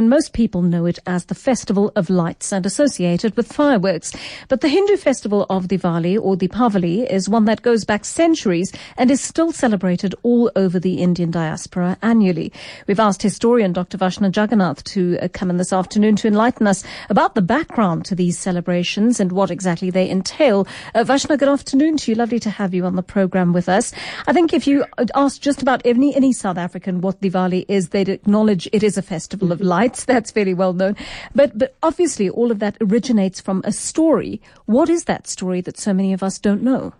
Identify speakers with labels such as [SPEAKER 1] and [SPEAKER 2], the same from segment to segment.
[SPEAKER 1] And most people know it as the Festival of Lights and associated with fireworks. But the Hindu festival of Diwali or Deepavali is one that goes back centuries and is still celebrated all over the Indian diaspora annually. We've asked historian Dr. Vashna Jagarnath to uh, come in this afternoon to enlighten us about the background to these celebrations and what exactly they entail. Uh, Vashna, good afternoon to you. Lovely to have you on the program with us. I think if you ask just about any, any South African what Diwali is, they'd acknowledge it is a festival of light. That's that's fairly well known. But, but obviously all of that originates from a story. What is that story that so many of us don't know?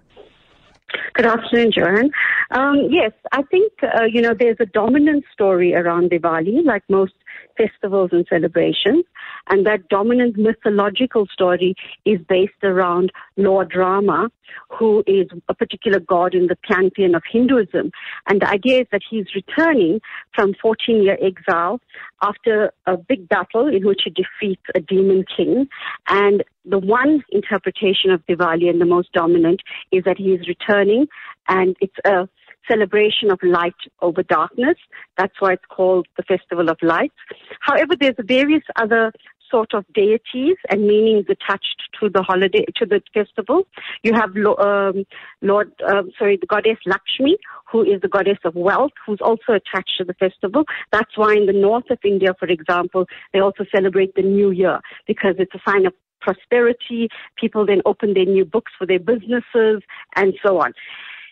[SPEAKER 2] Good afternoon, Joanne. Um, yes, I think, uh, you know, there's a dominant story around Diwali, like most festivals and celebrations. And that dominant mythological story is based around Lord Rama, who is a particular god in the pantheon of Hinduism. And the idea is that he's returning from 14 year exile after a big battle in which he defeats a demon king. And the one interpretation of Diwali and the most dominant is that he is returning and it's a celebration of light over darkness. That's why it's called the Festival of Lights. However, there's various other sort of deities and meanings attached to the holiday, to the festival. You have um, Lord, um, sorry, the goddess Lakshmi, who is the goddess of wealth, who's also attached to the festival. That's why in the north of India, for example, they also celebrate the New Year because it's a sign of prosperity. People then open their new books for their businesses and so on.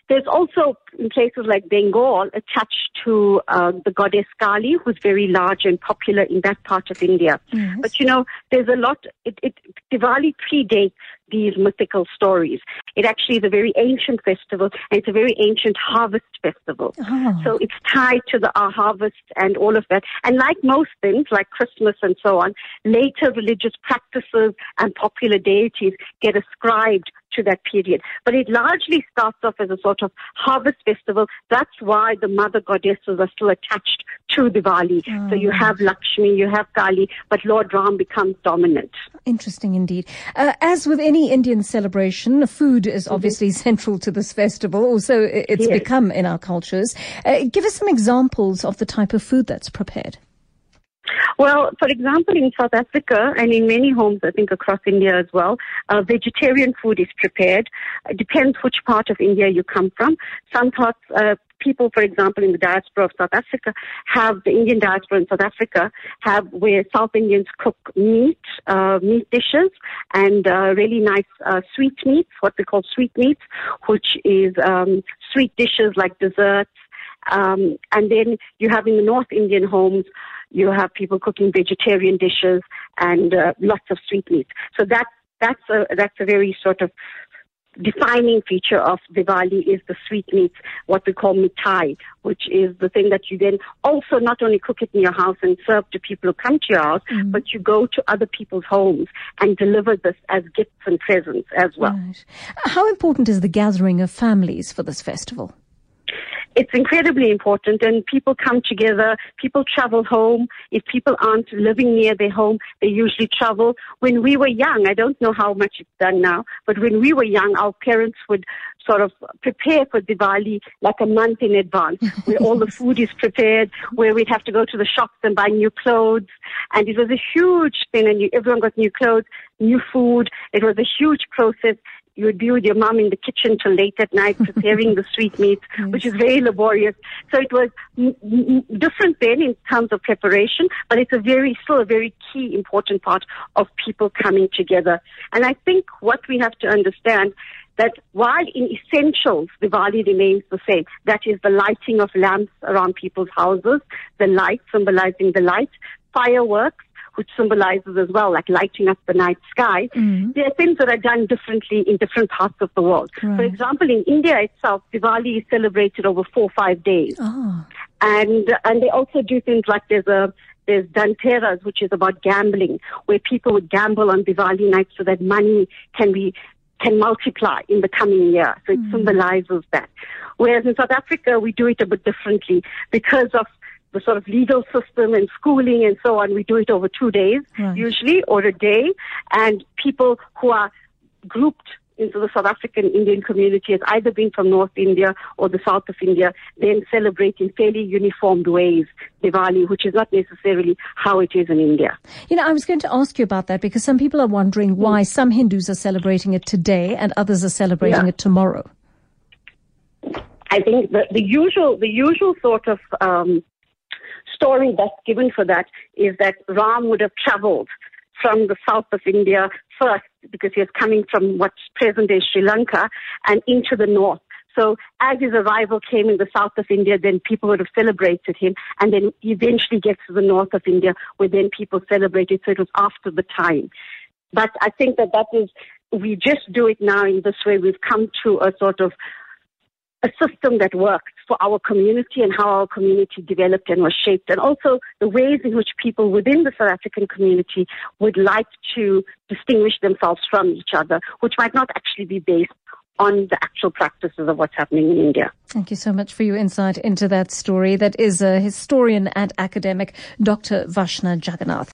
[SPEAKER 2] There's also in places like Bengal attached to uh, the goddess Kali, who's very large and popular in that part of India. Yes. But you know, there's a lot. It, it, Diwali predates these mythical stories. It actually is a very ancient festival, and it's a very ancient harvest festival. Oh. So it's tied to the uh, harvest and all of that. And like most things, like Christmas and so on, later religious practices and popular deities get ascribed to that period. But it largely starts off as a sort of harvest festival. That's why the mother goddesses are still attached to Diwali. Oh. So you have oh. Lakshmi, you have Kali, but Lord Ram becomes dominant.
[SPEAKER 1] Interesting indeed. Uh, as with any Indian celebration, food is mm-hmm. obviously central to this festival. Also, it's yes. become in our cultures. Uh, give us some examples of the type of food that's prepared.
[SPEAKER 2] Well, for example, in South Africa and in many homes, I think across India as well, uh, vegetarian food is prepared. It depends which part of India you come from. Some parts, uh, people, for example, in the diaspora of South Africa, have the Indian diaspora in South Africa have where South Indians cook meat, uh, meat dishes, and uh, really nice uh, sweet meats, what we call sweet meats, which is um, sweet dishes like desserts. Um, and then you have in the North Indian homes you have people cooking vegetarian dishes and uh, lots of sweetmeats. So that that's a that's a very sort of defining feature of Diwali is the sweetmeats, what we call mitai, which is the thing that you then also not only cook it in your house and serve to people who come to your house, mm. but you go to other people's homes and deliver this as gifts and presents as well. Right.
[SPEAKER 1] How important is the gathering of families for this festival?
[SPEAKER 2] It's incredibly important and people come together, people travel home. If people aren't living near their home, they usually travel. When we were young, I don't know how much it's done now, but when we were young, our parents would sort of prepare for Diwali like a month in advance, where all the food is prepared, where we'd have to go to the shops and buy new clothes. And it was a huge thing, and you, everyone got new clothes, new food. It was a huge process you would be with your mom in the kitchen till late at night preparing the sweetmeats, which is very laborious. So it was m- m- different then in terms of preparation, but it's a very, still a very key, important part of people coming together. And I think what we have to understand that while in essentials Diwali remains the same, that is the lighting of lamps around people's houses, the light symbolizing the light, fireworks, which symbolizes as well, like lighting up the night sky. Mm-hmm. There are things that are done differently in different parts of the world. Right. For example, in India itself, Diwali is celebrated over four or five days. Oh. And, and they also do things like there's a, there's Dhanteras, which is about gambling, where people would gamble on Diwali night so that money can be can multiply in the coming year. So it mm. symbolizes that. Whereas in South Africa, we do it a bit differently because of the sort of legal system and schooling and so on. We do it over two days right. usually or a day, and people who are grouped into the South African Indian community has either been from North India or the South of India, then celebrate in fairly uniformed ways Diwali, which is not necessarily how it is in India.
[SPEAKER 1] You know, I was going to ask you about that because some people are wondering why some Hindus are celebrating it today and others are celebrating yeah. it tomorrow.
[SPEAKER 2] I think the, the usual the usual sort of um, story that's given for that is that Ram would have traveled from the south of India first because he was coming from what's present day Sri Lanka and into the north. So as his arrival came in the south of India, then people would have celebrated him, and then he eventually gets to the north of India, where then people celebrated. So it was after the time. But I think that that is, we just do it now in this way. We've come to a sort of a system that works for our community and how our community developed and was shaped, and also the ways in which people within the South African community would like to distinguish themselves from each other, which might not actually be based on the actual practices of what's happening in India.
[SPEAKER 1] Thank you so much for your insight into that story. That is a historian and academic, Dr. Vashna Jagarnath.